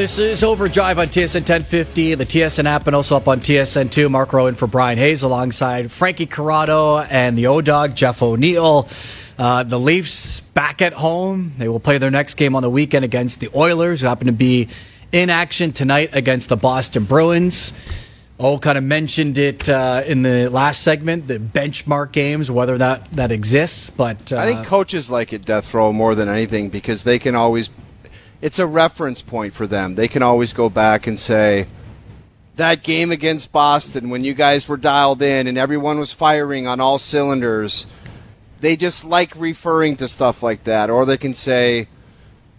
This is Overdrive on TSN 1050, the TSN app, and also up on TSN 2. Mark Rowan for Bryan Hayes alongside Frankie Corrado and the O Dog, Jeff O'Neill. Uh, the Leafs back at home. They will play their next game on the weekend against the Oilers, who happen to be in action tonight against the Boston Bruins. Oh, kind of mentioned it uh, in the last segment, the benchmark games, whether that, that exists. But uh, I think coaches like it death row more than anything because they can always it's a reference point for them. They can always go back and say, that game against Boston when you guys were dialed in and everyone was firing on all cylinders, they just like referring to stuff like that. Or they can say,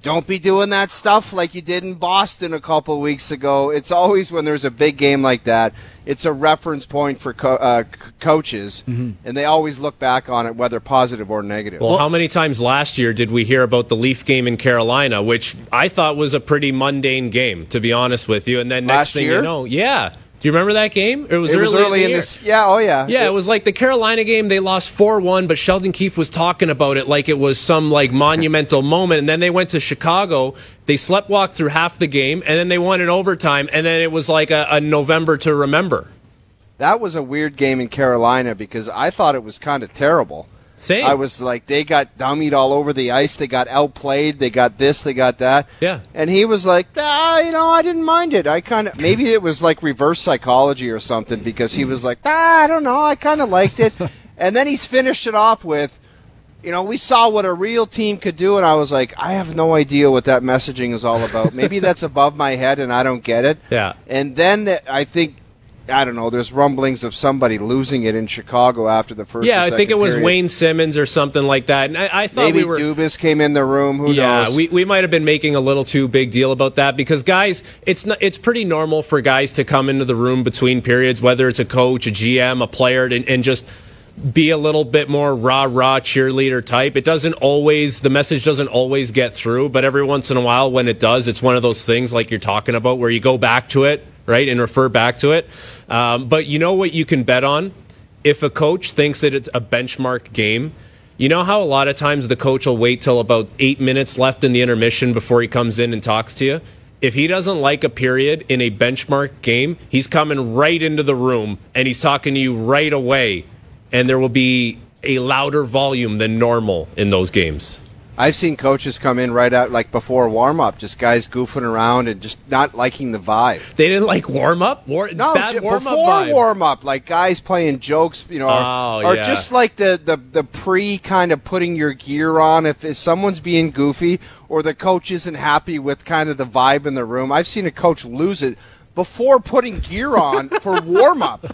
don't be doing that stuff like you did in Boston a couple weeks ago. It's always when there's a big game like that, it's a reference point for co- uh, coaches, mm-hmm. and they always look back on it, whether positive or negative. Well, how many times last year did we hear about the Leaf game in Carolina, which I thought was a pretty mundane game, to be honest with you? And then next last thing year? you know, yeah. Do you remember that game? It was, it was early, in, in this. Yeah, oh yeah. Yeah, it, it, was like the Carolina game. They lost four one, but Sheldon Keefe was talking about it like it was some like monumental moment. And then they went to Chicago. They slept walk through half the game, and then they won in overtime. And then it was like a, a November to remember. That was a weird game in Carolina because I thought it was kind of terrible. Same. I was like, they got dummied all over the ice. They got outplayed. They got this. They got that. Yeah. And he was like, ah, you know, I didn't mind it. I kind of maybe it was like reverse psychology or something because he was like, ah, I don't know, I kind of liked it. and then he's finished it off with, you know, we saw what a real team could do, and I was like, I have no idea what that messaging is all about. Maybe that's above my head, and I don't get it. Yeah. And then the, I think I don't know. There's rumblings of somebody losing it in Chicago after the first. Yeah, I think it was period. Wayne Simmonds or something like that. And I, I thought maybe we were. Dubas came in the room. Who yeah, knows? we we might have been making a little too big deal about that because guys, it's not, it's pretty normal for guys to come into the room between periods, whether it's a coach, a GM, a player, and, and just be a little bit more rah rah cheerleader type. It doesn't always, the message doesn't always get through, but every once in a while when it does, it's one of those things like you're talking about where you go back to it, right, and refer back to it. Um, but you know what you can bet on? If a coach thinks that it's a benchmark game, you know how a lot of times the coach will wait till about eight minutes left in the intermission before he comes in and talks to you? If he doesn't like a period in a benchmark game, he's coming right into the room and he's talking to you right away and there will be a louder volume than normal in those games. I've seen coaches come in right out like before warm up, just guys goofing around and just not liking the vibe. They didn't like warm up. War- no, bad warm before warm up, like guys playing jokes, you know, oh, or, or yeah. just like the, the the pre kind of putting your gear on. If, if someone's being goofy or the coach isn't happy with kind of the vibe in the room, I've seen a coach lose it before putting gear on for warm up.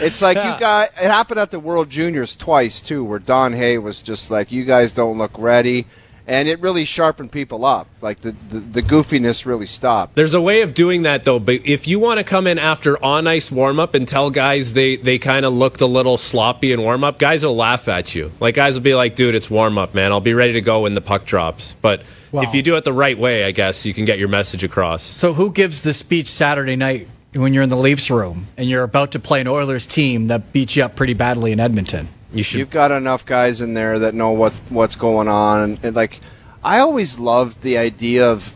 It's like you got it happened at the World Juniors twice too, where Don Hay was just like, "You guys don't look ready." And it really sharpened people up. Like the, the, the goofiness really stopped. There's a way of doing that though, but if you want to come in after on ice warm up and tell guys they, they kind of looked a little sloppy in warm up, guys will laugh at you. Like guys will be like, dude, it's warm up, man. I'll be ready to go when the puck drops. But Wow. if you do it the right way, I guess you can get your message across. So, who gives the speech Saturday night when you're in the Leafs room and you're about to play an Oilers team that beat you up pretty badly in Edmonton? You should. You've got enough guys in there that know what's what's going on, and, like I always loved the idea of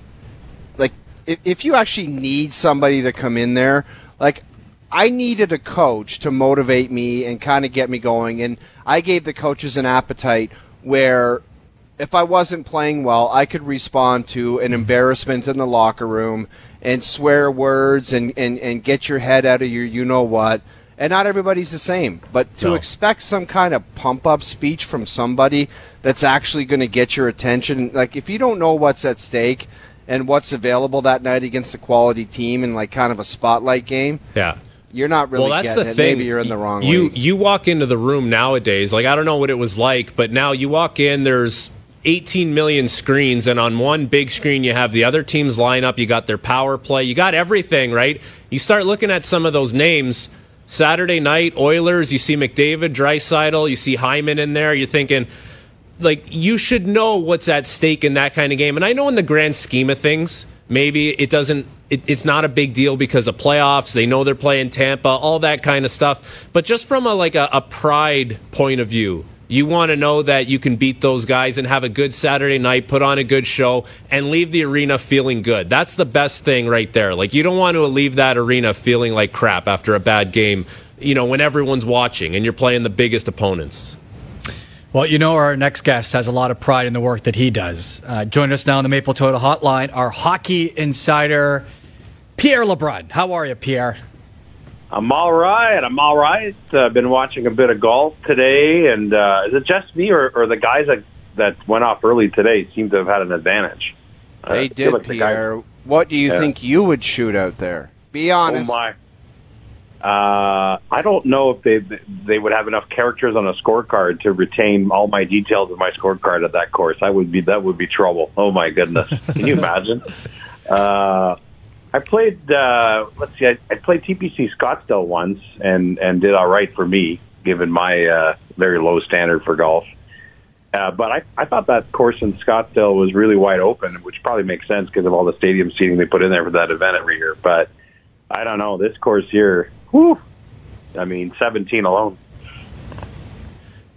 like if, if you actually need somebody to come in there, like I needed a coach to motivate me and kind of get me going, and I gave the coaches an appetite where if I wasn't playing well, I could respond to an embarrassment in the locker room and swear words and, and, and get your head out of your you know what. And not everybody's the same. But to No. expect some kind of pump up speech from somebody that's actually going to get your attention, like if you don't know what's at stake and what's available that night against a quality team in like kind of a spotlight game, Yeah. you're not really well, that's getting the it. thing. Maybe you're in the wrong You league. you walk into the room nowadays. Like I don't know what it was like, but now you walk in. There's 18 million screens, and on one big screen you have the other teams line up. You got their power play. You got everything right. You start looking at some of those names. Saturday night Oilers. You see McDavid, Draisaitl. You see Hyman in there. You're thinking. Like you should know what's at stake in that kind of game, and I know in the grand scheme of things, maybe it doesn't it, it's not a big deal because of playoffs they know they're playing tampa all that kind of stuff but just from a like a, a pride point of view You want to know that you can beat those guys and have a good Saturday night, put on a good show, and leave the arena feeling good. That's the best thing right there. Like, you don't want to leave that arena feeling like crap after a bad game, you know, when everyone's watching and you're playing the biggest opponents. Well, you know, our next guest has a lot of pride in the work that he does. Uh, join us now on the Maple Toyota Hotline, our hockey insider, Pierre LeBrun. How are you, Pierre? I'm all right. I'm all right. I've uh, been watching a bit of golf today, and uh, is it just me or, or the guys that that went off early today seem to have had an advantage? Uh, they did, like Pierre. The guys, what do you yeah. think you would shoot out there? Be honest. Oh my. Uh, I don't know if they they would have enough characters on a scorecard to retain all my details of my scorecard at that course. I would be that would be trouble. Oh my goodness! Can you imagine? uh, I played. Uh, let's see. I, I played TPC Scottsdale once, and and did all right for me, given my uh, very low standard for golf. Uh, but I, I thought that course in Scottsdale was really wide open, which probably makes sense because of all the stadium seating they put in there for that event every year. But I don't know this course here. Whew, I mean, 17 alone.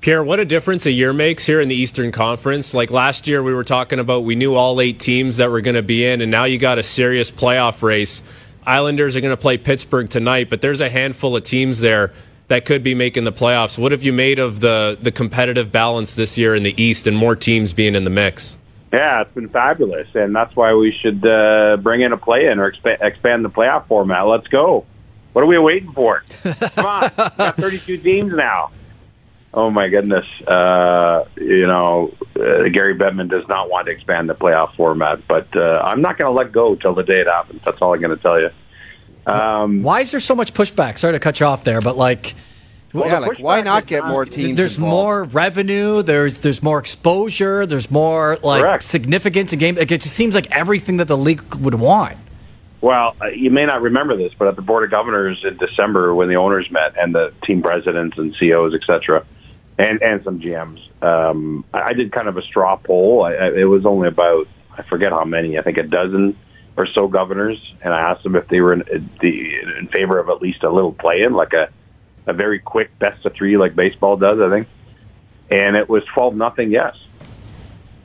Pierre, what a difference a year makes here in the Eastern Conference. Like last year, we were talking about we knew all eight teams that were going to be in, and now you got a serious playoff race. Islanders are going to play Pittsburgh tonight, but there's a handful of teams there that could be making the playoffs. What have you made of the the competitive balance this year in the East and more teams being in the mix? Yeah, it's been fabulous, and that's why we should uh, bring in a play-in or expa- expand the playoff format. Let's go. What are we waiting for? Come on, got 32 teams now. Oh my goodness! Uh, you know, uh, Gary Bettman does not want to expand the playoff format, but uh, I'm not going to let go till the day it happens. That's all I'm going to tell you. Um, why is there so much pushback? Sorry to cut you off there, but like, well, yeah, like why not get more teams? There's involved? more revenue. There's there's more exposure. There's more like Correct. significance in game. Like, it just seems like everything that the league would want. Well, uh, you may not remember this, but at the board of governors in December, when the owners met and the team presidents and CEOs, et cetera, and and some GMs. Um, I did kind of a straw poll. I, I, it was only about I forget how many. I think a dozen or so governors, and I asked them if they were in, the, in favor of at least a little play-in, like a a very quick best of three, like baseball does. I think, and it was twelve nothing. Yes.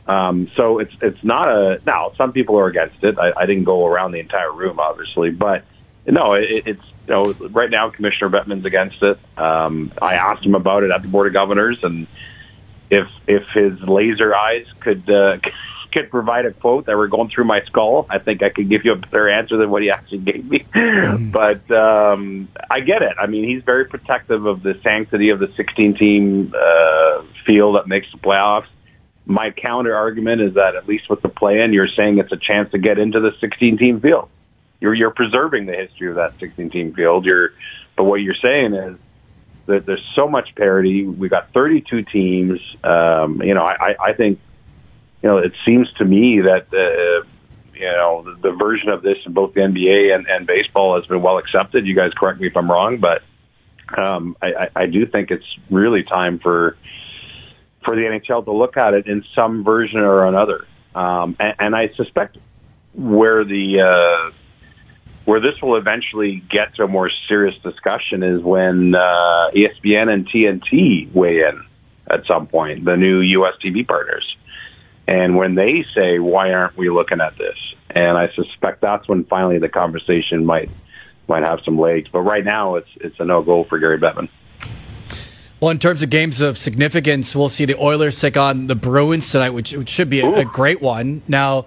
Um, so it's it's not a now. Some people are against it. I, I didn't go around the entire room, obviously, but no, it, it's you know, right now Commissioner Bettman's against it. Um, I asked him about it at the Board of Governors, and if if his laser eyes could uh, could provide a quote that were going through my skull, I think I could give you a better answer than what he actually gave me. Mm. but um, I get it. I mean, he's very protective of the sanctity of the 16 team uh, field that makes the playoffs. My counter argument is that at least with the play in, you're saying it's a chance to get into the 16 team field you're you're preserving the history of that 16 team field. You're, but what you're saying is that there's so much parity. We've got 32 teams. Um, you know, I, I think, you know, it seems to me that uh, you know the, the version of this in both the NBA and, and baseball has been well accepted. You guys correct me if I'm wrong, but um, I, I do think it's really time for for the NHL to look at it in some version or another. Um, and, and I suspect where the uh, where this will eventually get to a more serious discussion is when uh, ESPN and TNT weigh in at some point, the new U.S. TV partners. And when they say, why aren't we looking at this? And I suspect that's when finally the conversation might might have some legs. But right now, it's it's a no go for Gary Bettman. Well, in terms of games of significance, we'll see the Oilers take on the Bruins tonight, which, which should be a, a great one. Now,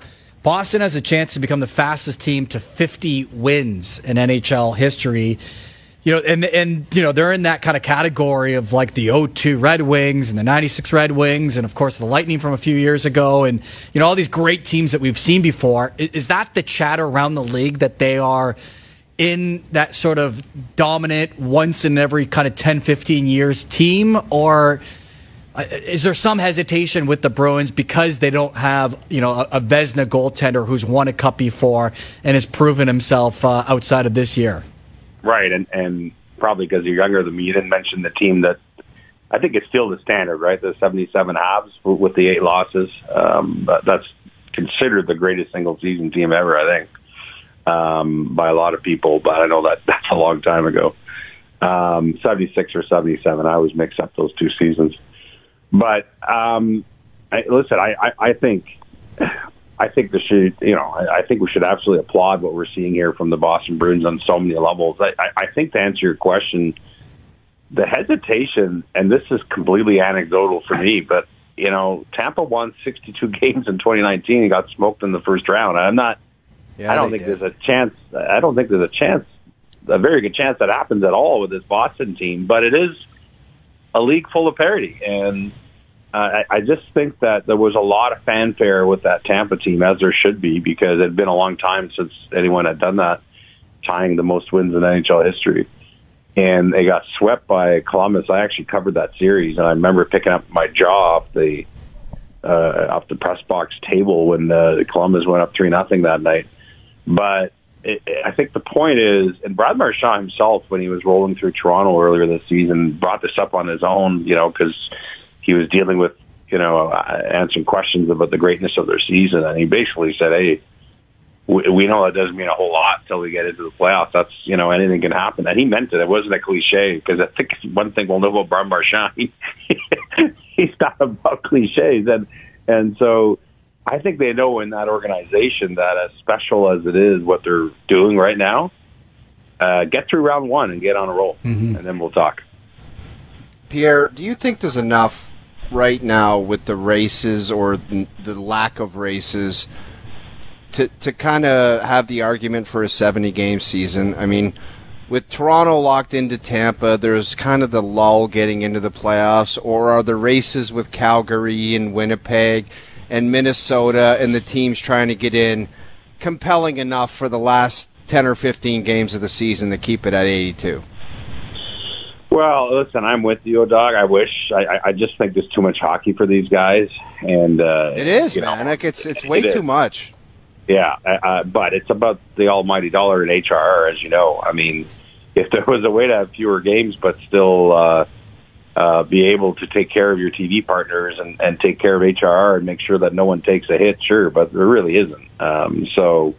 Boston has a chance to become the fastest team to 50 wins in NHL history. You know, and and you know they're in that kind of category of like the 02 Red Wings and the 96 Red Wings and of course the Lightning from a few years ago and you know all these great teams that we've seen before. Is that the chatter around the league that they are in that sort of dominant once in every kind of 10 15 years team or is there some hesitation with the Bruins because they don't have, you know, a, a Vezina goaltender who's won a cup before and has proven himself uh, outside of this year? Right, and and probably because you're younger than me, you didn't mention the team that I think it's still the standard, right? The 77 Habs with the eight losses. Um, that's considered the greatest single season team ever, I think, um, by a lot of people. But I know that that's a long time ago. Um, 76 or 77. I always mix up those two seasons. But um, I, listen, I, I, I think I think this should you know I, I think we should absolutely applaud what we're seeing here from the Boston Bruins on so many levels. I, I, I think to answer your question, the hesitation, and this is completely anecdotal for me, but you know, Tampa won 62 games in 2019 and got smoked in the first round. I'm not. Yeah, I don't think did. there's a chance. I don't think there's a chance, a very good chance that happens at all with this Boston team. But it is a league full of parity, and uh, I, I just think that there was a lot of fanfare with that Tampa team, as there should be, because it had been a long time since anyone had done that, tying the most wins in NHL history and they got swept by Columbus. I actually covered that series, and I remember picking up my jaw off the uh, off the press box table when uh, Columbus went up three nothing that night. But I think the point is, and Brad Marchand himself, when he was rolling through Toronto earlier this season, brought this up on his own, you know, because he was dealing with, you know, uh, answering questions about the greatness of their season, and he basically said, "Hey." we, we know that doesn't mean a whole lot until we get into the playoffs. That's you know anything can happen, and he meant it. It wasn't a cliche because I think one thing we'll know about Brad Marchand, he, he's not about cliches, and and so I think they know in that organization that as special as it is what they're doing right now, uh, get through round one and get on a roll, and then we'll talk. Pierre, do you think there's enough right now with the races or the lack of races to to kind of have the argument for a 70 game season? I mean, with Toronto locked into Tampa, there's kind of the lull getting into the playoffs, or are the races with Calgary and Winnipeg and Minnesota and the teams trying to get in compelling enough for the last 10 or 15 games of the season to keep it at 82? Well, listen, I'm with you, dog. I wish. I, I- just think there's too much hockey for these guys, and uh, It is, you know, man. Like it's it's way it too is. much. Yeah, uh, uh, but it's about the almighty dollar in HR, as you know. I mean, if there was a way to have fewer games but still uh, uh, be able to take care of your TV partners and, and take care of HR and make sure that no one takes a hit, sure, but there really isn't. Um, so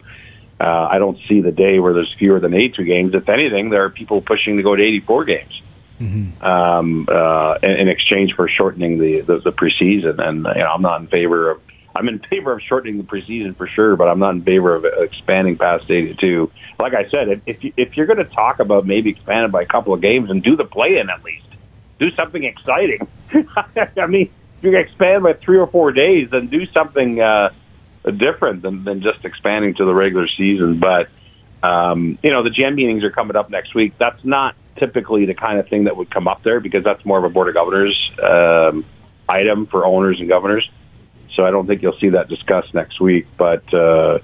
uh, I don't see the day where there's fewer than 82 games. If anything, there are people pushing to go to 84 games. Um, uh, in, in exchange for shortening the, the, the preseason, and you know I'm not in favor of I'm in favor of shortening the preseason for sure, but I'm not in favor of expanding past 82. Like I said, if you, if you're going to talk about maybe expanding by a couple of games and do the play-in at least, do something exciting. I mean, if you're expand by three or four days, then do something uh, different than, than just expanding to the regular season. But um, you know, the GM meetings are coming up next week. That's not typically the kind of thing that would come up there because that's more of a board of governors um, item for owners and governors. So I don't think you'll see that discussed next week. But uh,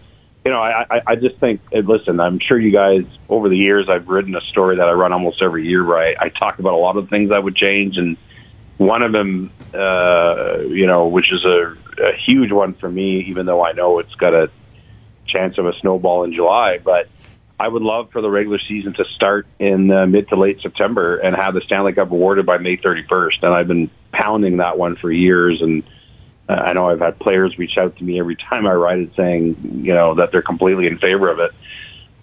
you know, I, I, just think. Listen, I'm sure you guys over the years I've written a story that I run almost every year where I, talk about a lot of things I would change, and one of them, uh, you know, which is a, a huge one for me, even though I know it's got a chance of a snowball in July, but. I would love for the regular season to start in uh, mid to late September and have the Stanley Cup awarded by May 31st. And I've been pounding that one for years. And I know I've had players reach out to me every time I write it saying, you know, that they're completely in favor of it.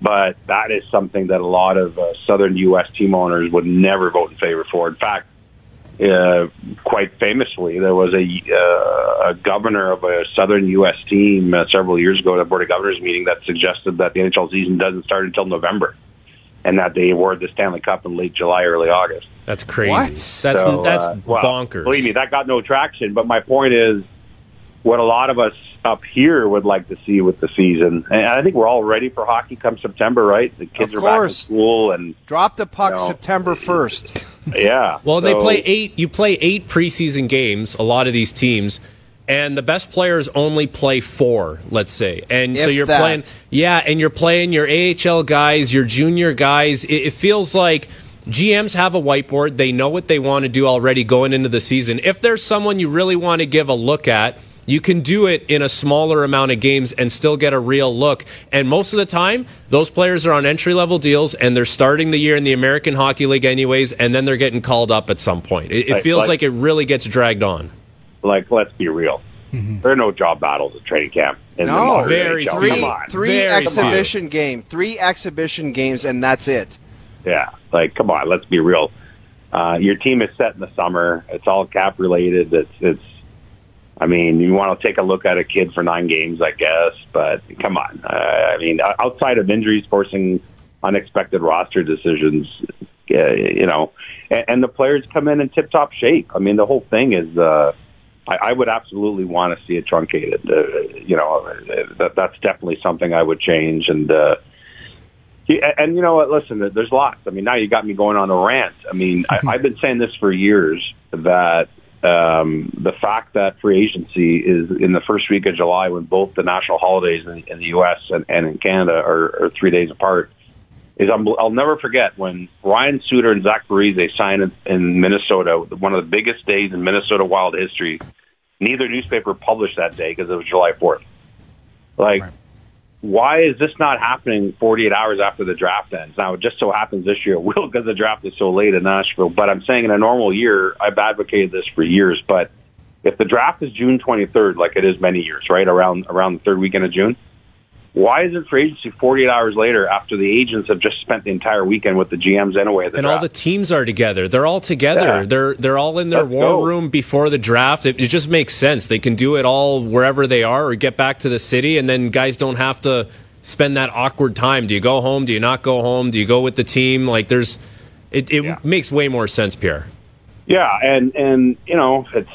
But that is something that a lot of uh, Southern U.S. team owners would never vote in favor for. In fact, uh, quite famously, there was a, uh, a governor of a Southern U.S. team uh, several years ago at a Board of Governors meeting that suggested that the NHL season doesn't start until November and that they award the Stanley Cup in late July, early August. That's crazy. What? That's So, that's uh, well, bonkers. Believe me, that got no traction. But my point is, what a lot of us up here would like to see with the season, and I think we're all ready for hockey come September, right? The kids Of are back in course. school, and Drop the puck No. September 1st. yeah. Well, they play eight. You play eight preseason games. A lot of these teams, and the best players only play four. Let's say, and so you're that. playing. Yeah, and you're playing your AHL guys, your junior guys. It, it feels like. GMs have a whiteboard. They know what they want to do already going into the season. If there's someone you really want to give a look at, you can do it in a smaller amount of games and still get a real look. And most of the time, those players are on entry level deals and they're starting the year in the American Hockey League anyways, and then they're getting called up at some point. It, it Like- feels like- like, it really gets dragged on. Like, let's be real. There are no job battles at training camp. In No, modern very NHL. Three, three Very exhibition game, three exhibition games, and that's it. Yeah, like come on, let's be real. Uh, your team is set in the summer. It's all cap related. It's it's. I mean, you want to take a look at a kid for nine games, I guess, but come on. Uh, I mean, outside of injuries forcing unexpected roster decisions, uh, you know, and, and the players come in in tip top shape. I mean, the whole thing is. Uh, I, I would absolutely want to see it truncated. Uh, you know, that that's definitely something I would change. And uh, and you know what? Listen, there's lots. I mean, now you got me going on a rant. I mean, I, I've been saying this for years that um, the fact that free agency is in the first week of July when both the national holidays in, in the U.S. And, and in Canada are, are three days apart is I'm, I'll never forget when Ryan Suter and Zach Parise signed in, in Minnesota, one of the biggest days in Minnesota Wild history. Neither newspaper published that day because it was July 4th. Like, right. why is this not happening 48 hours after the draft ends? Now, it just so happens this year it will because the draft is so late in Nashville. But I'm saying in a normal year, I've advocated this for years. But if the draft is June 23rd, like it is many years, right around around the third weekend of June, why is it free agency 48 hours later after the agents have just spent the entire weekend with the GMs anyway? and draft? all the teams are together. They're all together. Yeah. They're they're all in their Let's war go. room before the draft. It, it, just makes sense. They can do it all wherever they are or get back to the city, and then guys don't have to spend that awkward time. Do you go home? Do you not go home? Do you go with the team? Like there's, it, it yeah. makes way more sense, Pierre. Yeah, and and you know it's.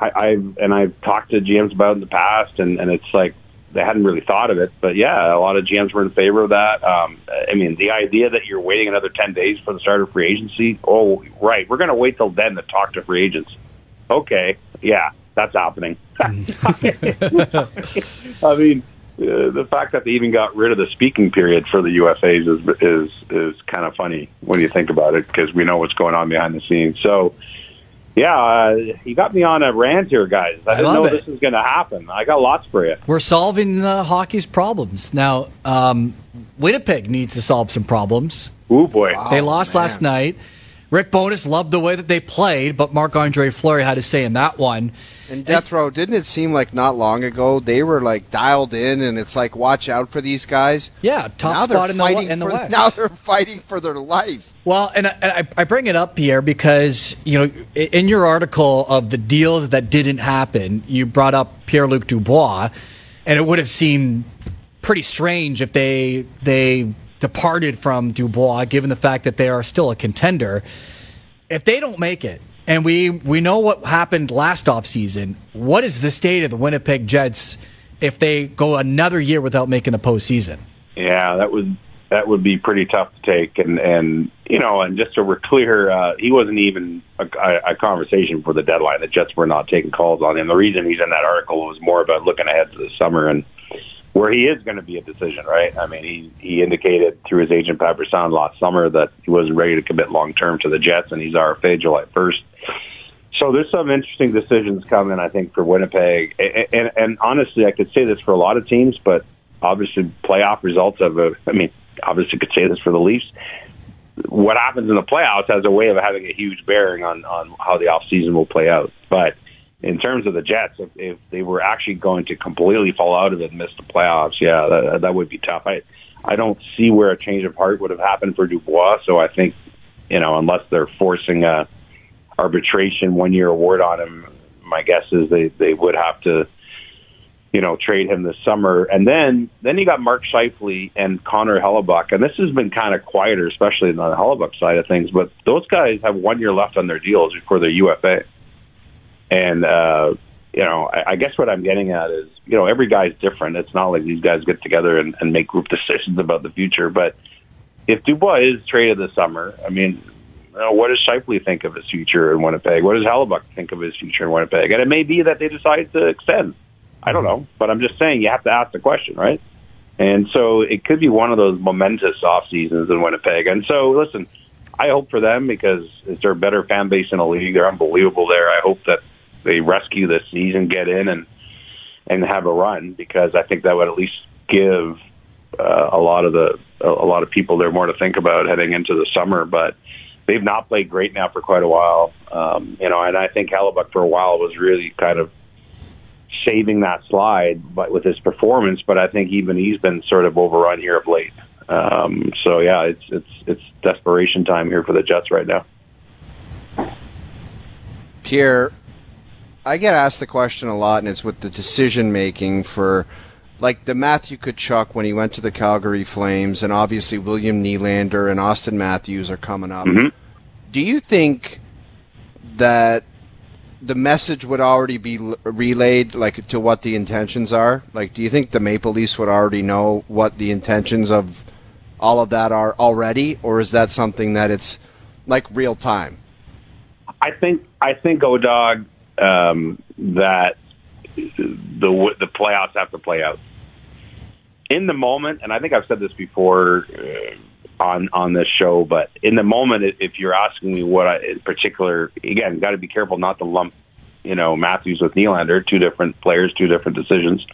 I, I've and I've talked to GMs about it in the past, and and it's like they hadn't really thought of it, but yeah, a lot of GMs were in favor of that. Um, I mean, the idea that you're waiting another ten days for the start of free agency. Oh, right, we're going to wait till then to talk to free agents. Okay, yeah, that's happening. I mean, uh, the fact that they even got rid of the speaking period for the UFAs is is is kind of funny when you think about it because we know what's going on behind the scenes. So yeah, uh, you got me on a rant here, guys. I, I didn't know it. this was going to happen. I got lots for you. We're solving uh, hockey's problems now. Um, Winnipeg needs to solve some problems. Oh boy, wow, they lost man. last night. Rick Bowness loved the way that they played, but Marc Andre Fleury had to say in that one. And Death Row, didn't it seem like not long ago they were like dialed in, and it's like watch out for these guys. Yeah, top now spot in the, in the for, Now they're fighting for their life. Well, and I, I bring it up, Pierre, because you know in your article of the deals that didn't happen, you brought up Pierre Luc Dubois, and it would have seemed pretty strange if they they departed from Dubois, given the fact that they are still a contender. If they don't make it, and we we know what happened last offseason, what is the state of the Winnipeg Jets if they go another year without making the postseason? Yeah, that would that would be pretty tough to take. And and you know, and just so we're clear, uh, he wasn't even a, a conversation for the deadline. The Jets were not taking calls on him. The reason he's in that article was more about looking ahead to the summer and where he is going to be a decision, right? I mean, he he indicated through his agent Pat Brisson last summer that he wasn't ready to commit long term to the Jets, and he's RFA July first. So there's some interesting decisions coming, I think, for Winnipeg. And, and, and honestly, I could say this for a lot of teams, but obviously, playoff results of a. I mean, obviously could say this for the Leafs. What happens in the playoffs has a way of having a huge bearing on on how the off season will play out. But in terms of the Jets, if, if they were actually going to completely fall out of it and miss the playoffs, yeah, that, that would be tough. I I don't see where a change of heart would have happened for Dubois. So I think you know unless they're forcing a arbitration one year award on him, my guess is they they would have to you know, trade him this summer. And then then you got Mark Scheifele and Connor Hellebuyck. And this has been kind of quieter, especially on the Hellebuyck side of things. But those guys have one year left on their deals before their UFA. And uh, you know, I, I guess what I'm getting at is, you know, every guy's different. It's not like these guys get together and, and make group decisions about the future. But if Dubois is traded this summer, I mean, you know, what does Scheifele think of his future in Winnipeg? What does Hellebuyck think of his future in Winnipeg? And it may be that they decide to extend I don't know, but I'm just saying you have to ask the question, right? And so it could be one of those momentous off seasons in Winnipeg. And so, listen, I hope for them because it's their better fan base in the league. They're unbelievable there. I hope that they rescue this season, get in, and and have a run because I think that would at least give uh, a lot of the a lot of people there more to think about heading into the summer. But they've not played great now for quite a while, um, you know. And I think Hellebuyck for a while was really kind of saving that slide but with his performance, but I think even he's been sort of overrun here of late. Um, so yeah, it's it's it's desperation time here for the Jets right now. Pierre, I get asked the question a lot, and it's with the decision making for like the Matthew Tkachuk when he went to the Calgary Flames, and obviously William Nylander and Austin Matthews are coming up. Mhm. Do you think that the message would already be relayed, like to what the intentions are? Like, do you think the Maple Leafs would already know what the intentions of all of that are already, or is that something that it's like real time? I think I think Odog um, that the the playoffs have to play out in the moment, and I think I've said this before uh, on on this show, but in the moment, if you're asking me what I, in particular, again, got to be careful not to lump, you know, Matthews with Nylander, two different players, two different decisions.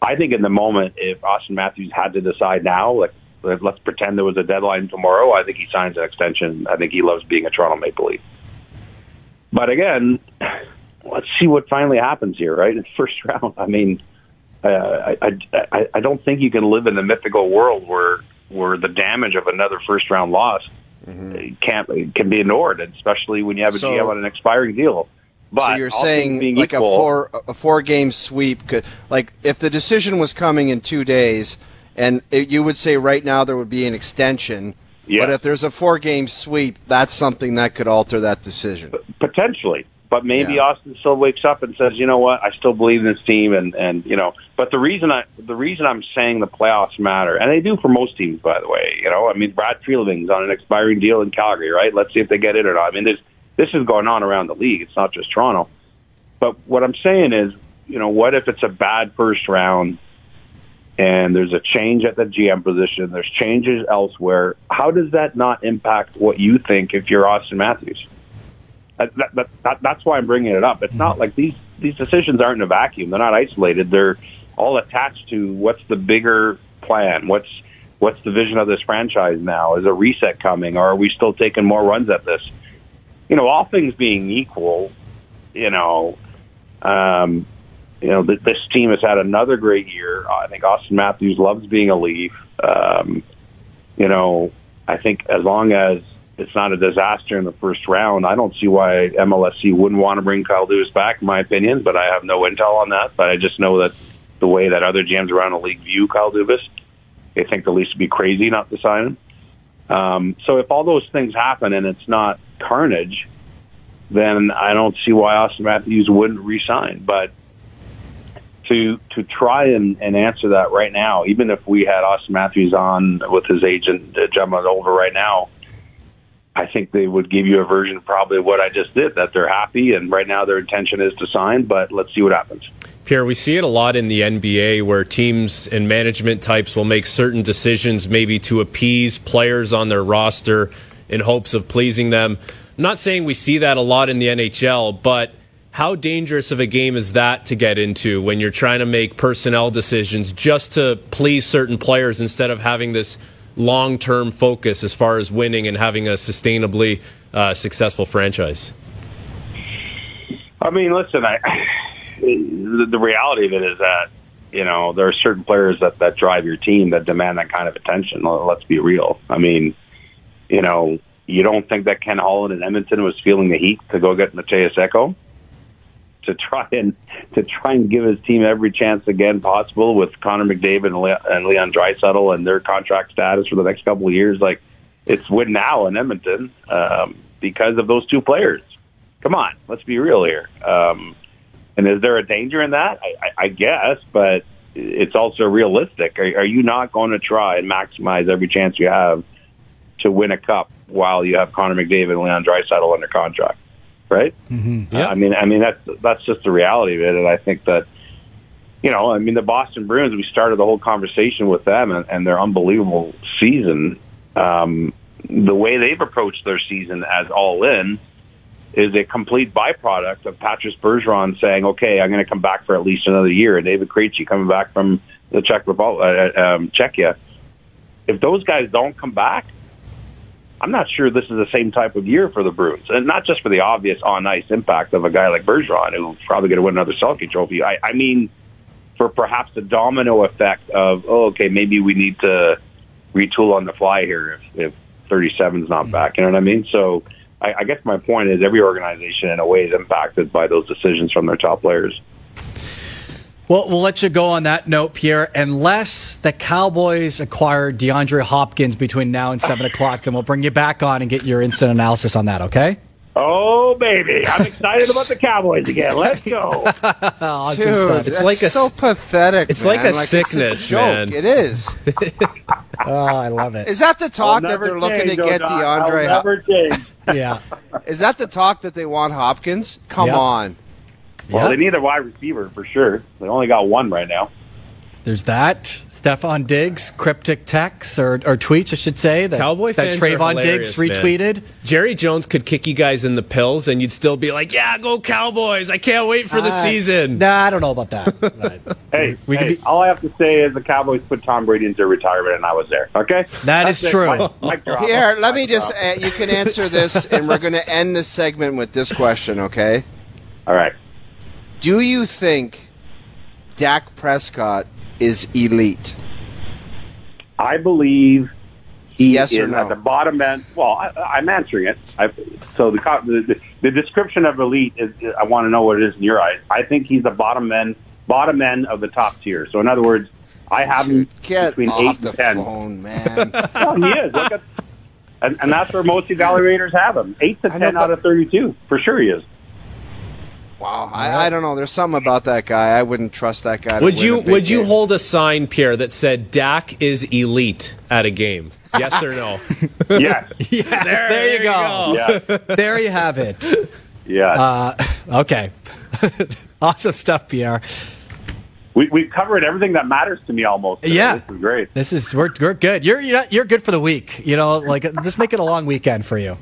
I think in the moment, if Austin Matthews had to decide now, like let- let's pretend there was a deadline tomorrow, I think he signs an extension. I think he loves being a Toronto Maple Leaf. But again, let's see what finally happens here, right? In first round, I mean, uh, I, I I don't think you can live in the mythical world where where the damage of another first round loss mm-hmm. can't can be ignored, especially when you have a So- GM on an expiring deal. But so you're saying like equal, a four a four game sweep could like if the decision was coming in two days and it, you would say right now there would be an extension Yeah. but if there's a four game sweep that's something that could alter that decision potentially. But maybe Yeah. Austin still wakes up and says, you know what, I still believe in this team, and and you know. But the reason I the reason I'm saying the playoffs matter, and they do for most teams, by the way. You know, I mean, Brad Treliving's on an expiring deal in Calgary, right? Let's see if they get it or not. I mean, this this is going on around the league. It's not just Toronto. But what I'm saying is, you know, what if it's a bad first round? and there's a change at the GM position, there's changes elsewhere. How does that not impact what you think if you're Austin Matthews? That, that, that, that, that's why I'm bringing it up. It's not like these these decisions aren't in a vacuum. They're not isolated. They're all attached to what's the bigger plan. What's what's the vision of this franchise now? Is a reset coming, or are we still taking more runs at this? You know, all things being equal, you know, um, you know, th- this team has had another great year. I think Austin Matthews loves being a Leaf. Um, you know, I think as long as it's not a disaster in the first round, I don't see why MLSE wouldn't want to bring Kyle Lewis back, in my opinion, but I have no intel on that. But I just know that the way that other GMs around the league view Kyle Dubas, they think the Leafs would be crazy not to sign him. Um, so if all those things happen and it's not carnage, then I don't see why Austin Matthews wouldn't resign. But to to try and, and answer that right now, even if we had Austin Matthews on with his agent uh, jumping over right now, I think they would give you a version of probably what I just did that they're happy and right now their intention is to sign, but let's see what happens. Pierre, we see it a lot in the NBA where teams and management types will make certain decisions maybe to appease players on their roster in hopes of pleasing them. I'm not saying we see that a lot in the NHL, but how dangerous of a game is that to get into when you're trying to make personnel decisions just to please certain players instead of having this long term focus as far as winning and having a sustainably uh, successful franchise? I mean, listen, I, the, reality of it is that you know there are certain players that that drive your team that demand that kind of attention. Let's be real. I mean, you know, you don't think that Ken Holland in Edmonton was feeling the heat to go get Mattias Ekholm to try and to try and give his team every chance again possible with Connor McDavid and, Le- and Leon Draisaitl and their contract status for the next couple of years. Like it's win now in Edmonton um, because of those two players. Come on, let's be real here. Um, and is there a danger in that? I, I, I guess, but it's also realistic. Are, are you not going to try and maximize every chance you have to win a cup while you have Connor McDavid and Leon Draisaitl under contract? Right? Mm-hmm. Yeah. I mean, I mean that's that's just the reality of it, and I think that you know, I mean, the Boston Bruins. We started the whole conversation with them and, and their unbelievable season. Um, the way they've approached their season as all in is a complete byproduct of Patrice Bergeron saying, "Okay, I'm going to come back for at least another year," and David Krejci coming back from the Czech Republic, uh, um, Czechia. If those guys don't come back, I'm not sure this is the same type of year for the Bruins, and not just for the obvious on ice impact of a guy like Bergeron, who's probably going to win another Selke Trophy. I, I mean, for perhaps the domino effect of, oh, okay, maybe we need to retool on the fly here if, if 37's not mm-hmm. back. You know what I mean? So I, I guess my point is every organization in a way is impacted by those decisions from their top players. Well, we'll let you go on that note, Pierre. Unless the Cowboys acquire DeAndre Hopkins between now and 7 o'clock, then we'll bring you back on and get your instant analysis on that, okay? Oh, baby. I'm excited about the Cowboys again. Let's go. awesome Dude, stuff. that's like a- so pathetic. it's like man. a sickness, it's a joke. man. It is. Oh, I love it. Is that the talk that they're looking to get DeAndre? Hop- never change. Yeah. Is that the talk that they want Hopkins? Come Yep. on. Well, Yeah. they need a wide receiver for sure. They only got one right now. There's that. Stefon Diggs, cryptic texts or, or tweets, I should say, that, Cowboy that fans are Trevon Diggs hilarious, man. retweeted. Jerry Jones could kick you guys in the pills, and you'd still be like, "Yeah, go Cowboys! I can't wait for the Uh, season." Nah, I don't know about that. Hey, We can hey be- all I have to say is the Cowboys put Tom Brady into retirement, and I was there. Okay, That That's is it. true. Mic- mic. Here, let me just. Uh, you can answer this, and we're going to end this segment with this question. Okay? All right. Do you think Dak Prescott is elite? I believe he Yes is or no? at the bottom end. Well, I, I'm answering it. I, so the, the the description of elite is. I want to know what it is in your eyes. I think he's the bottom end, bottom end of the top tier. So in other words, I have him between off eight the and ten. phone, man. Well, he is. Look at, and, and that's where most evaluators have him. Eight to ten out of thirty-two, for sure he is. Wow, I, I don't know. There's something about that guy. I wouldn't trust that guy. Would you a big would you game. hold a sign, Pierre, that said Dak is elite at a game? Yes or no? Yes. yes, there, you go. yeah. There you have it. Yeah. Uh, okay. awesome stuff, Pierre. we we covered everything that matters to me almost. today. Yeah. This is great. This is we're, we're good. You're you're you're good for the week. You know, like just make it a long weekend for you.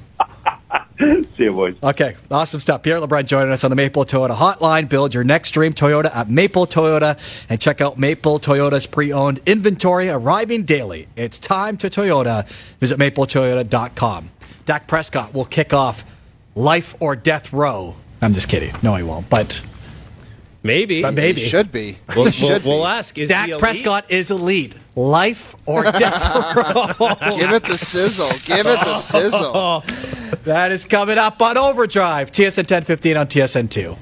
See you, boys. Okay, awesome stuff. Pierre LeBrun joining us on the Maple Toyota Hotline. Build your next dream Toyota at Maple Toyota and check out Maple Toyota's pre-owned inventory arriving daily. It's time to Toyota. Visit mapletoyota.com. Dak Prescott will kick off life or death row. I'm just kidding. No, he won't. But Maybe. But maybe. He should be. We'll, He should we'll, we'll be. ask. Is Dak he? Prescott is elite. Life or death. Give it the sizzle. Give it the sizzle. that is coming up on Overdrive. TSN 1015 on TSN 2.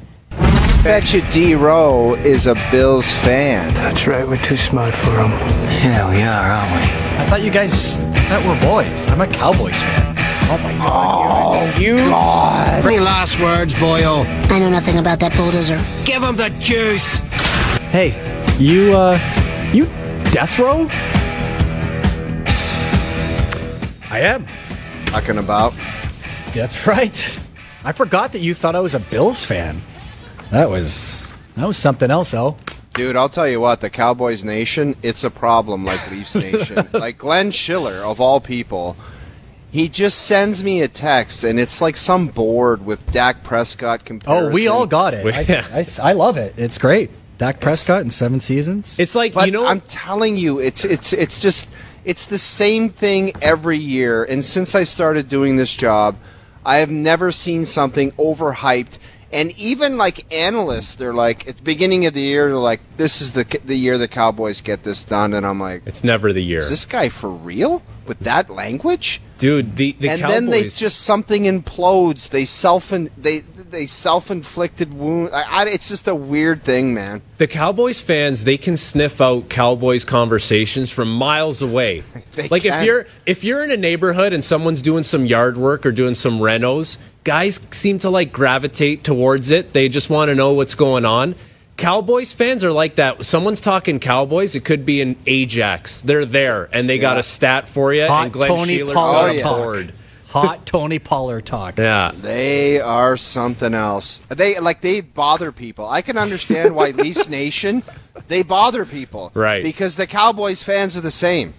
Bet you D Rowe is a Bills fan. That's right, we're too smart for him. Yeah, we are, aren't we? I thought you guys that were boys. I'm a Cowboys fan. Oh my god. Oh, you God. Any last words, boyo? I know nothing about that bulldozer. Give him the juice. Hey, you uh you death row? I am. Talking about. That's right. I forgot that you thought I was a Bills fan. That was that was something else, oh. Dude, I'll tell you what, the Cowboys Nation, it's a problem like Leafs Nation. like Glenn Schiller, of all people, he just sends me a text, and it's like some board with Dak Prescott comparison. Oh, we all got it. I. I, I love it. It's great. Dak Prescott in seven seasons. It's like But you know. I'm telling you, it's it's it's just it's the same thing every year. And since I started doing this job, I have never seen something overhyped. And even like analysts, they're like at the beginning of the year, they're like, "This is the the year the Cowboys get this done," and I'm like, it's never the year, "Is this guy for real with that language?" Dude. The the and Cowboys. then they just something implodes. They self they they self inflicted wound. I, I, it's just a weird thing, man. The Cowboys fans, they can sniff out Cowboys conversations from miles away. Like if you're if you're in a neighborhood and someone's doing some yard work or doing some renos, guys seem to like gravitate towards it. They just want to know what's going on. Cowboys fans are like that. Someone's talking Cowboys, it could be an Ajax. They're there and they got a stat for you Hot and Glenn Tony Sheeler's Pollard got a board. Hot Tony Pollard talk. Yeah. They are something else. They like they bother people. I can understand why Leafs Nation they bother people, Right. Because the Cowboys fans are the same.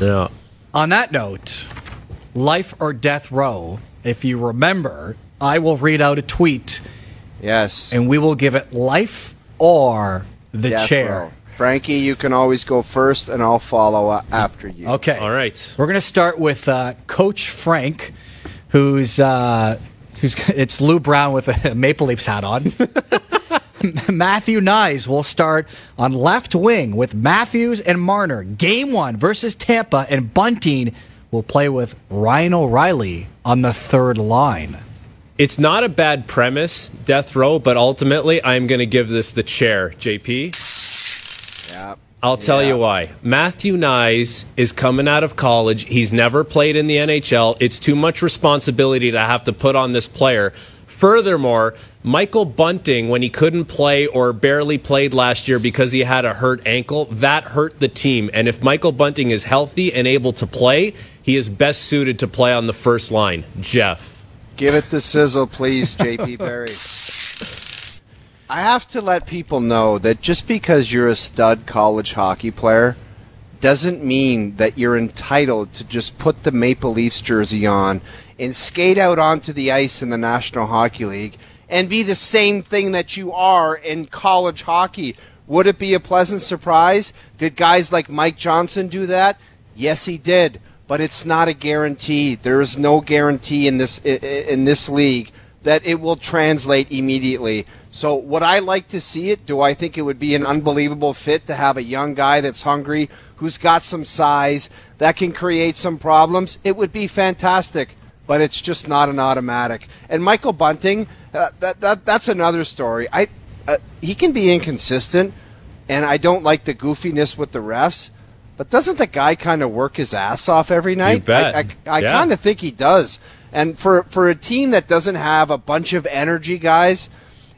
Yeah. On that note, life or death row. If you remember, I will read out a tweet Yes, and we will give it life or the Death chair. row. Frankie, you can always go first, and I'll follow uh, after you. Okay. All right. We're going to start with uh, Coach Frank, who's uh, who's it's Lou Brown with a Maple Leafs hat on. Matthew Knies will start on left wing with Matthews and Marner. Game one versus Tampa, and Bunting will play with Ryan O'Reilly on the third line. It's not a bad premise, death row, but ultimately I'm going to give this the chair, JP. Yeah. I'll tell Yeah. you why. Matthew Knies is coming out of college. He's never played in the NHL. It's too much responsibility to have to put on this player. Furthermore, Michael Bunting, when he couldn't play or barely played last year because he had a hurt ankle, that hurt the team. And if Michael Bunting is healthy and able to play, he is best suited to play on the first line. Jeff. Give it the sizzle, please, JP Perry. I have to let people know that just because you're a stud college hockey player doesn't mean that you're entitled to just put the Maple Leafs jersey on and skate out onto the ice in the National Hockey League and be the same thing that you are in college hockey. Would it be a pleasant surprise? Did guys like Mike Johnson do that? Yes, he did, but it's not a guarantee. There is no guarantee in this in this league that it will translate immediately. So would I like to see it? Do I think it would be an unbelievable fit to have a young guy that's hungry, who's got some size, that can create some problems? It would be fantastic, but it's just not an automatic. And Michael Bunting, uh, that, that that's another story. I uh, he can be inconsistent, and I don't like the goofiness with the refs. But doesn't the guy kind of work his ass off every night? bet. I, I, I Yeah. kind of think he does. And for for a team that doesn't have a bunch of energy guys,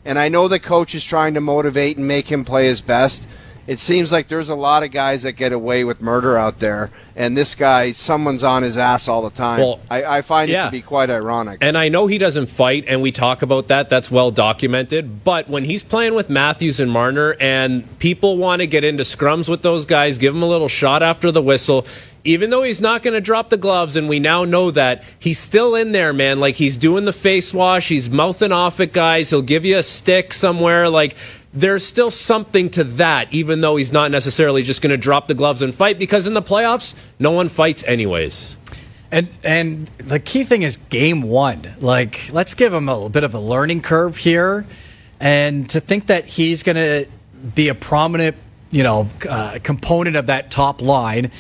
and I know the coach is trying to motivate and make him play his best. It seems like there's a lot of guys that get away with murder out there, and this guy, someone's on his ass all the time. Well, I, I find it to be quite ironic. And I know he doesn't fight, and we talk about that. That's well documented. But when he's playing with Matthews and Marner, and people want to get into scrums with those guys, give him a little shot after the whistle. Even though he's not going to drop the gloves, and we now know that, he's still in there, man. Like he's doing the face wash, he's mouthing off at guys, he'll give you a stick somewhere. Like there's still something to that, even though he's not necessarily just going to drop the gloves and fight, because in the playoffs, no one fights anyways. And and the key thing is game one. Like, let's give him a little bit of a learning curve here, and to think that he's going to be a prominent, you know, uh, component of that top line.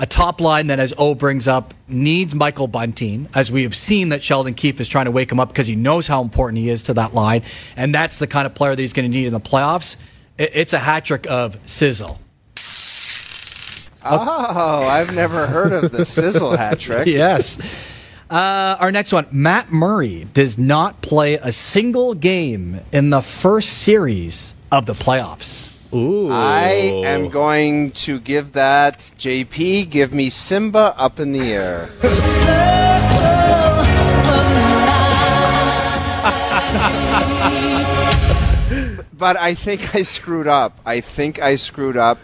A top line that, as O brings up, needs Michael Bunting, as we have seen that Sheldon Keefe is trying to wake him up because he knows how important he is to that line, and that's the kind of player that he's going to need in the playoffs. It's a hat trick of sizzle. oh, I've never heard of the sizzle hat trick. yes. Uh, our next one Matt Murray does not play a single game in the first series of the playoffs. Ooh. I am going to give that JP. Give me Simba up in the air. but I think I screwed up. I think I screwed up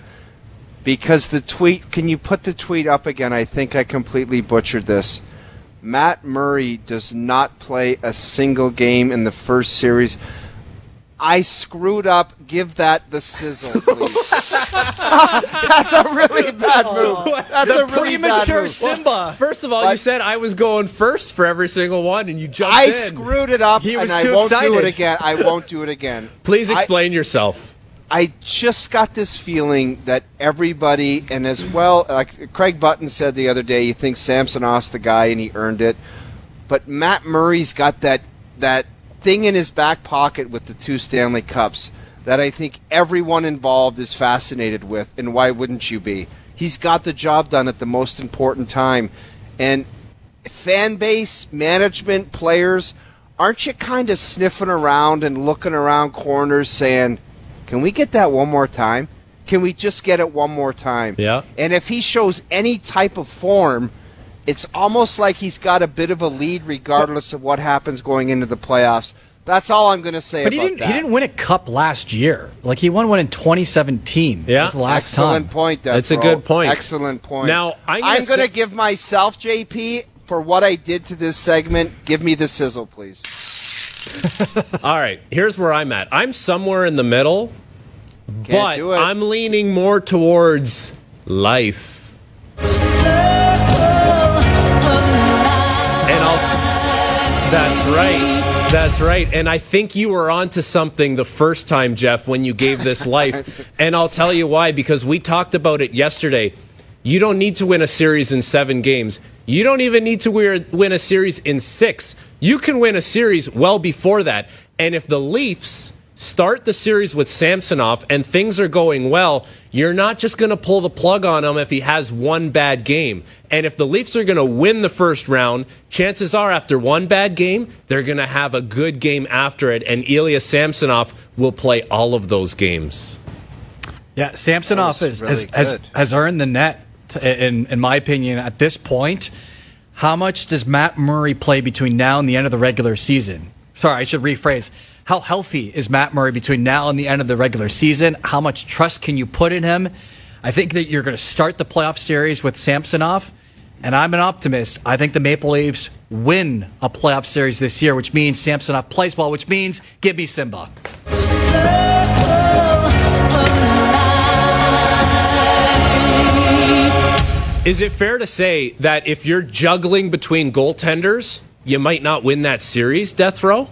because the tweet. Can you put the tweet up again? I think I completely butchered this. Matt Murray does not play a single game in the first series. I screwed up. Give that the sizzle, please. That's a really bad move. Oh. That's a really bad move. Simba. First of all, you But- said I was going first for every single one, and you jumped I in. screwed it up, He was and I too won't do excited. it again. I won't do it again. Please I- explain yourself. I just got this feeling that everybody, and as well, like Craig Button said the other day, you think Samsonov's the guy and he earned it. But Matt Murray's got that that thing in his back pocket with the two Stanley Cups that I think everyone involved is fascinated with, and why wouldn't you be? He's got the job done at the most important time, and fan base, management, players, aren't you kind of sniffing around and looking around corners saying, can we get that one more time? Can we just get it one more time? Yeah. And if he shows any type of form, it's almost like he's got a bit of a lead regardless of what happens going into the playoffs. That's all I'm going to say But he about didn't. that. He didn't win a cup last year. Like he won one in 2017. Yeah. was the last Excellent time. point. Death That's a good point. Excellent point. Now, I'm gonna I'm going say- to give myself JP for what I did to this segment. Give me the sizzle, please. All right, here's where I'm at. I'm somewhere in the middle, Can't but do it. I'm leaning more towards life. Right. That's right. And I think you were onto something the first time, Jeff, when you gave this life. and I'll tell you why, because we talked about it yesterday. You don't need to win a series in seven games. You don't even need to win a series in six. You can win a series well before that. And if the Leafs start the series with Samsonov and things are going well, you're not just going to pull the plug on him if he has one bad game. And if the Leafs are going to win the first round, chances are after one bad game, they're going to have a good game after it. And Ilya Samsonov will play all of those games. Yeah, Samsonov That was has, has, has, earned the net, in, in my opinion, at this point. How much does Matt Murray play between now and the end of the regular season? Sorry, I should rephrase. How healthy is Matt Murray between now and the end of the regular season? How much trust can you put in him? I think that you're going to start the playoff series with Samsonov, and I'm an optimist. I think the Maple Leafs win a playoff series this year, which means Samsonov plays well, which means give me Simba. Is it fair to say that if you're juggling between goaltenders, you might not win that series, Death Row?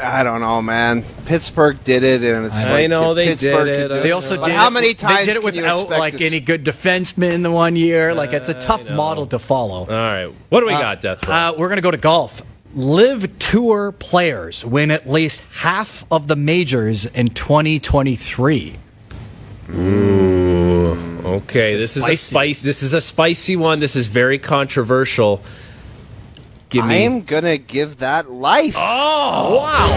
I don't know, man. Pittsburgh did it, and it's I like know they Pittsburgh did it. could do They also But did how it, many times they did it without like to any good defensemen in the one year. Like it's a tough model to follow. All right. What do we got, Death Row? Uh, we're gonna go to golf. LIV Tour players win at least half of the majors in 2023. Ooh, Okay, this is a spicy. This is a spicy one. This is very controversial. Give me. I'm gonna give that life. oh wow!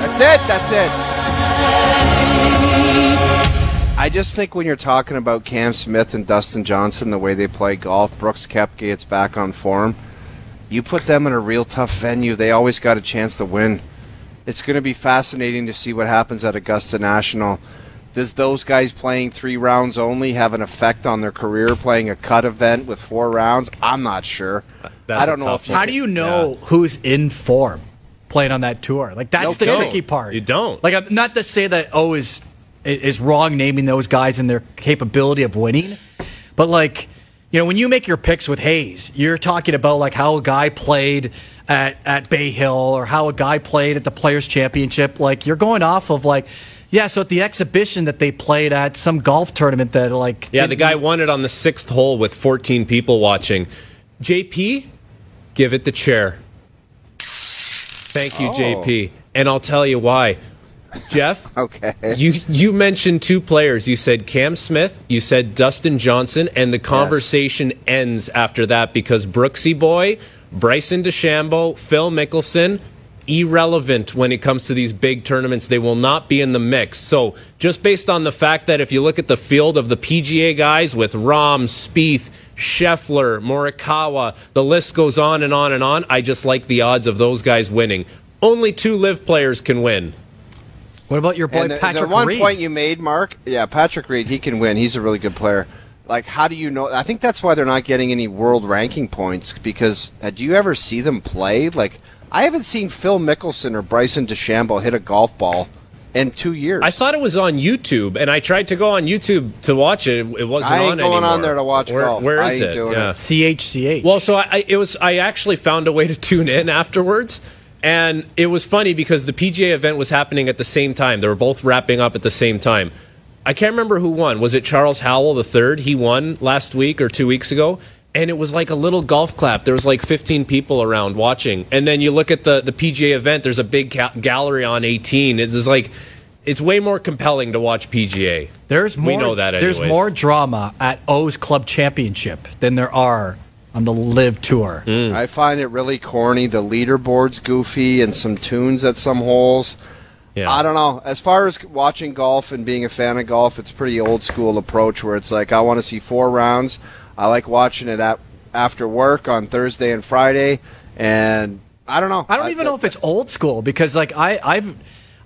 That's it. That's it. I just think when you're talking about Cam Smith and Dustin Johnson, the way they play golf, Brooks Koepka gets back on form. You put them in a real tough venue, they always got a chance to win. It's going to be fascinating to see what happens at Augusta National. Does those guys playing three rounds only have an effect on their career playing a cut event with four rounds? I'm not sure. That's I don't know if you How do you know who's in form playing on that tour? Like that's No the kidding. tricky part. You don't. Like I'm- not to say that oh is is wrong naming those guys and their capability of winning, but like you know when you make your picks with Hayes, you're talking about like how a guy played at at Bay Hill or how a guy played at the Players Championship. Like you're going off of like. Yeah, so at the exhibition that they played at some golf tournament that like Yeah, the guy won it on the sixth hole with 14 people watching. JP, give it the chair. Thank you, Oh. JP. And I'll tell you why. Jeff, Okay. you you mentioned two players. You said Cam Smith, you said Dustin Johnson, and the conversation ends after that because Brooksy Boy, Bryson DeChambeau, Phil Mickelson, irrelevant when it comes to these big tournaments. They will not be in the mix. So just based on the fact that if you look at the field of the PGA guys with Rahm, Spieth, Scheffler, Morikawa, the list goes on and on and on. I just like the odds of those guys winning. Only two LIV players can win. What about your boy And the, Patrick the one Reed? point you made, Mark, yeah, Patrick Reed, he can win. He's a really good player. Like, how do you know? I think that's why they're not getting any world ranking points because uh, do you ever see them play? Like, I haven't seen Phil Mickelson or Bryson DeChambeau hit a golf ball in two years. I thought it was on YouTube, and I tried to go on YouTube to watch it. It wasn't I ain't on going anymore. on there to watch Where, golf. Where I is ain't it? doing Yeah. it. CHCH. Well, so I, I it was I actually found a way to tune in afterwards, and it was funny because the PGA event was happening at the same time. They were both wrapping up at the same time. I can't remember who won. Was it Charles Howell the third? He won last week or two weeks ago, and it was like a little golf clap. There was like 15 people around watching, and then you look at the the PGA event. There's a big ga- gallery on 18. It's just like it's way more compelling to watch PGA. There's more. we know that. There's more drama at O's Club Championship than there are on the LIV Tour. Hmm. I find it really corny. The leaderboard's goofy and some tunes at some holes. Yeah. I don't know. As far as watching golf and being a fan of golf, it's a pretty old school approach where it's like I want to see four rounds. I like watching it at, after work on Thursday and Friday, and I don't know. I don't even know if it's old school because like I I've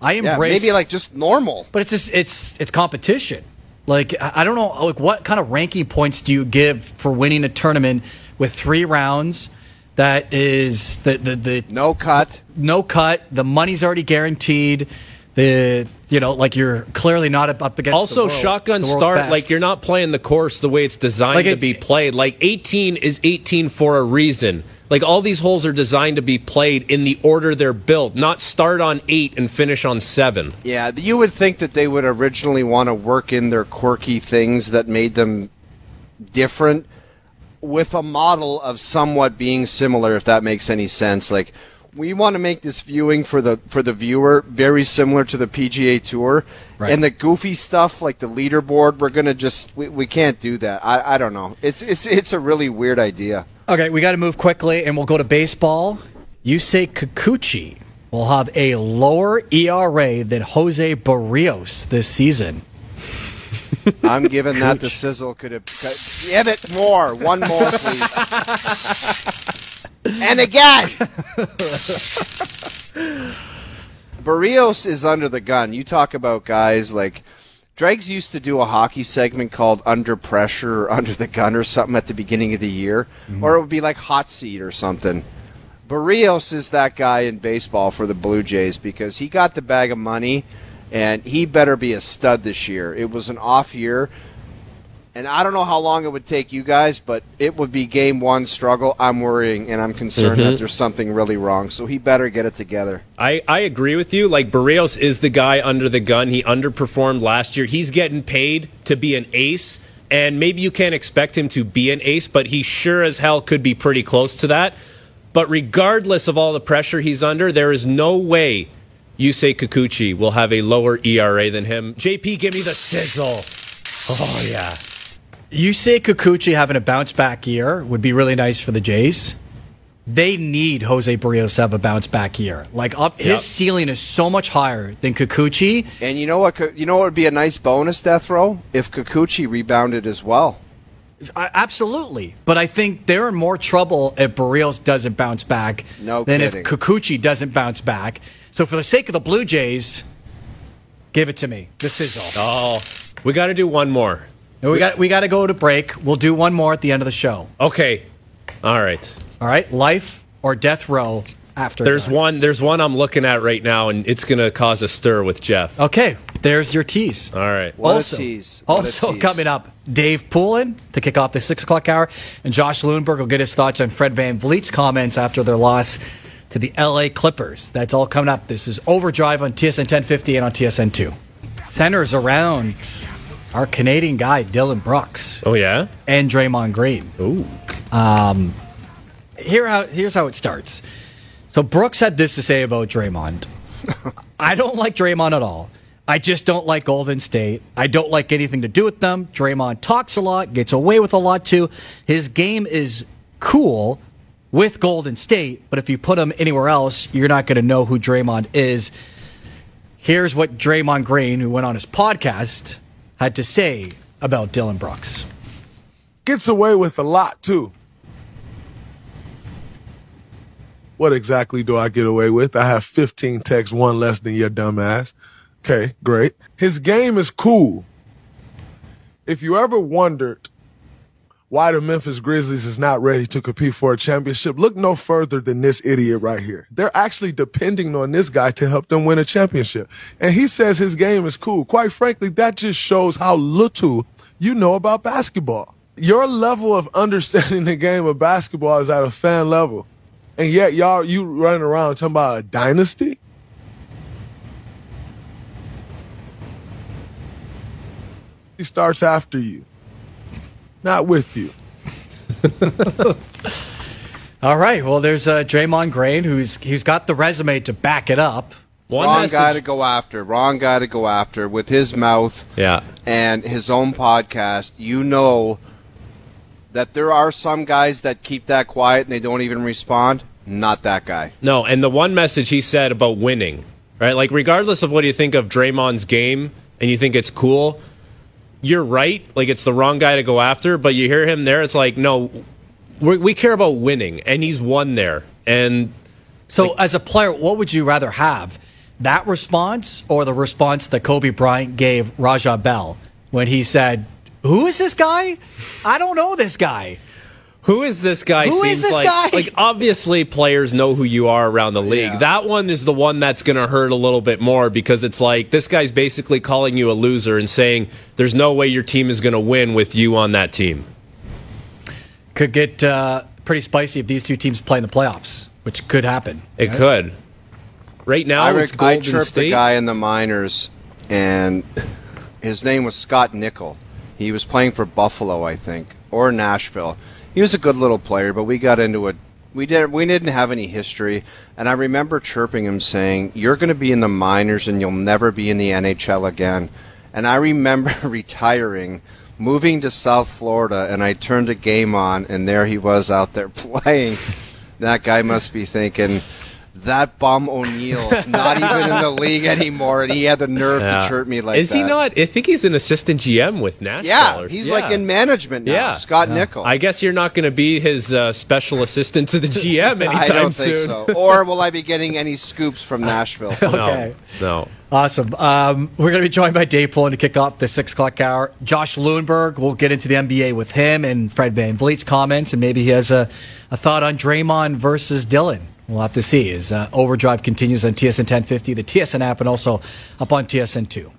I yeah, embrace maybe like just normal. but it's just it's it's competition. Like I I don't know like what kind of ranking points do you give for winning a tournament with three rounds that is the the, the No cut. no cut, the money's already guaranteed. The you know like you're clearly not up- up against the Also, world- shotgun the start, best. like you're not playing the course the way it's designed Like to it- be played. Like 18 is 18 for a reason. Like all these holes are designed to be played in the order they're built, not start on eight and finish on seven. Yeah, you would think that they would originally want to work in their quirky things that made them different. With a model of somewhat being similar, if that makes any sense. Like we want to make this viewing for the for the viewer very similar to the PGA Tour, Right. and the goofy stuff like the leaderboard. We're gonna just we, we can't do that. I, I don't know. It's it's it's a really weird idea. Okay, we got to move quickly, and we'll go to baseball. You say Kikuchi will have a lower ERA than Jose Berrios this season. I'm giving that the sizzle. Could have give it more. One more, please. and again. Berrios is under the gun. You talk about guys like Dregs used to do a hockey segment called Under Pressure or Under the Gun or something at the beginning of the year, mm-hmm. or it would be like Hot Seat or something. Berrios is that guy in baseball for the Blue Jays because he got the bag of money and he better be a stud this year. It was an off year. And I don't know how long it would take you guys, but it would be game one struggle. I'm worrying and I'm concerned that mm-hmm. there's something really wrong. So he better get it together. I, I agree with you. Like Berrios is the guy under the gun. He underperformed last year. He's getting paid to be an ace, and maybe you can't expect him to be an ace, but he sure as hell could be pretty close to that. But regardless of all the pressure he's under, there is no way Yusei Kikuchi will have a lower ERA than him. JP, give me the sizzle. Oh yeah. You say Kikuchi having a bounce back year would be really nice for the Jays. They need Jose Berrios to have a bounce back year. Like up, Yep. his ceiling is so much higher than Kikuchi. And you know what? You know what would be a nice bonus death row if Kikuchi rebounded as well. I, absolutely, but I think they're in more trouble if Berrios doesn't bounce back No than kidding. if Kikuchi doesn't bounce back. So for the sake of the Blue Jays, give it to me. The sizzle. Oh, we got to do one more. And we got we got to go to break. We'll do one more at the end of the show. Okay. All right. All right, life or death row after. There's dark. one. There's one I'm looking at right now, and it's going to cause a stir with Jeff. Okay, there's your tease. All right. What also, a tease. What a also tease. coming up, Dave Poulin to kick off the six o'clock hour, and Josh Lewenberg will get his thoughts on Fred VanVleet's comments after their loss to the LA Clippers. That's all coming up. This is Overdrive on TSN 1050 and on TSN 2. Centers around our Canadian guy, Dillon Brooks, Oh yeah. and Draymond Green. Ooh. Um, here how, here's how it starts. So Brooks had this to say about Draymond. I don't like Draymond at all. I just don't like Golden State. I don't like anything to do with them. Draymond talks a lot, gets away with a lot too. His game is cool with Golden State, but if you put him anywhere else, you're not going to know who Draymond is. Here's what Draymond Green, who went on his podcast, had to say about Dillon Brooks. gets away with a lot too. What exactly do I get away with? I have 15 texts, one less than your dumbass. Okay, great. His game is cool. If you ever wondered why the Memphis Grizzlies is not ready to compete for a championship, look no further than this idiot right here. They're actually depending on this guy to help them win a championship. And he says his game is cool. Quite frankly, that just shows how little you know about basketball. Your level of understanding the game of basketball is at a fan level. And yet y'all, you running around talking about a dynasty? He starts after you, not with you. All right. Well, there's uh, Draymond Green, who's who's got the resume to back it up. One Wrong message. guy to go after. Wrong guy to go after with his mouth yeah. and his own podcast. You know that there are some guys that keep that quiet and they don't even respond. Not that guy. No, and the one message he said about winning, right? Like, regardless of what you think of Draymond's game and you think it's cool, you're right. Like, it's the wrong guy to go after, but you hear him there, it's like, no, we we care about winning, and he's won there. And So, as a player, what would you rather have? That response or the response that Kobe Bryant gave Raja Bell when he said, Who is this guy? I don't know this guy. Who is this guy? Who is seems this like, guy? Like, obviously, players know who you are around the league. Yeah. That one is the one that's going to hurt a little bit more because it's like this guy's basically calling you a loser and saying there's no way your team is going to win with you on that team. Could get uh, pretty spicy if these two teams play in the playoffs, which could happen. It could. Right now, I, it's rec- I Golden chirped State. a guy in the minors, and his name was Scott Nichol. He was playing for Buffalo, I think, or Nashville. He was a good little player, but we got into it. We didn't. We didn't have any history, and I remember chirping him saying, "You're going to be in the minors, and you'll never be in the NHL again." And I remember retiring, moving to South Florida, and I turned a game on, and there he was out there playing. that guy must be thinking. That bum O'Neill is not even in the league anymore, and he had the nerve Yeah. to chirp me like Is that. he not? I think he's an assistant GM with Nashville. Yeah, or- he's yeah. like in management now. Yeah. Scott Nichol. I guess you're not going to be his uh, special assistant to the GM anytime I don't soon. think so. Or will I be getting any scoops from Nashville? Okay. No, no. Awesome. Um, we're going to be joined by Dave Poulin to kick off the six o'clock hour. Josh Lewenberg, we'll get into the NBA with him and Fred VanVleet's comments, and maybe he has a, a thought on Draymond versus Dillon. We'll have to see as uh, Overdrive continues on TSN 1050, the TSN app, and also up on TSN 2.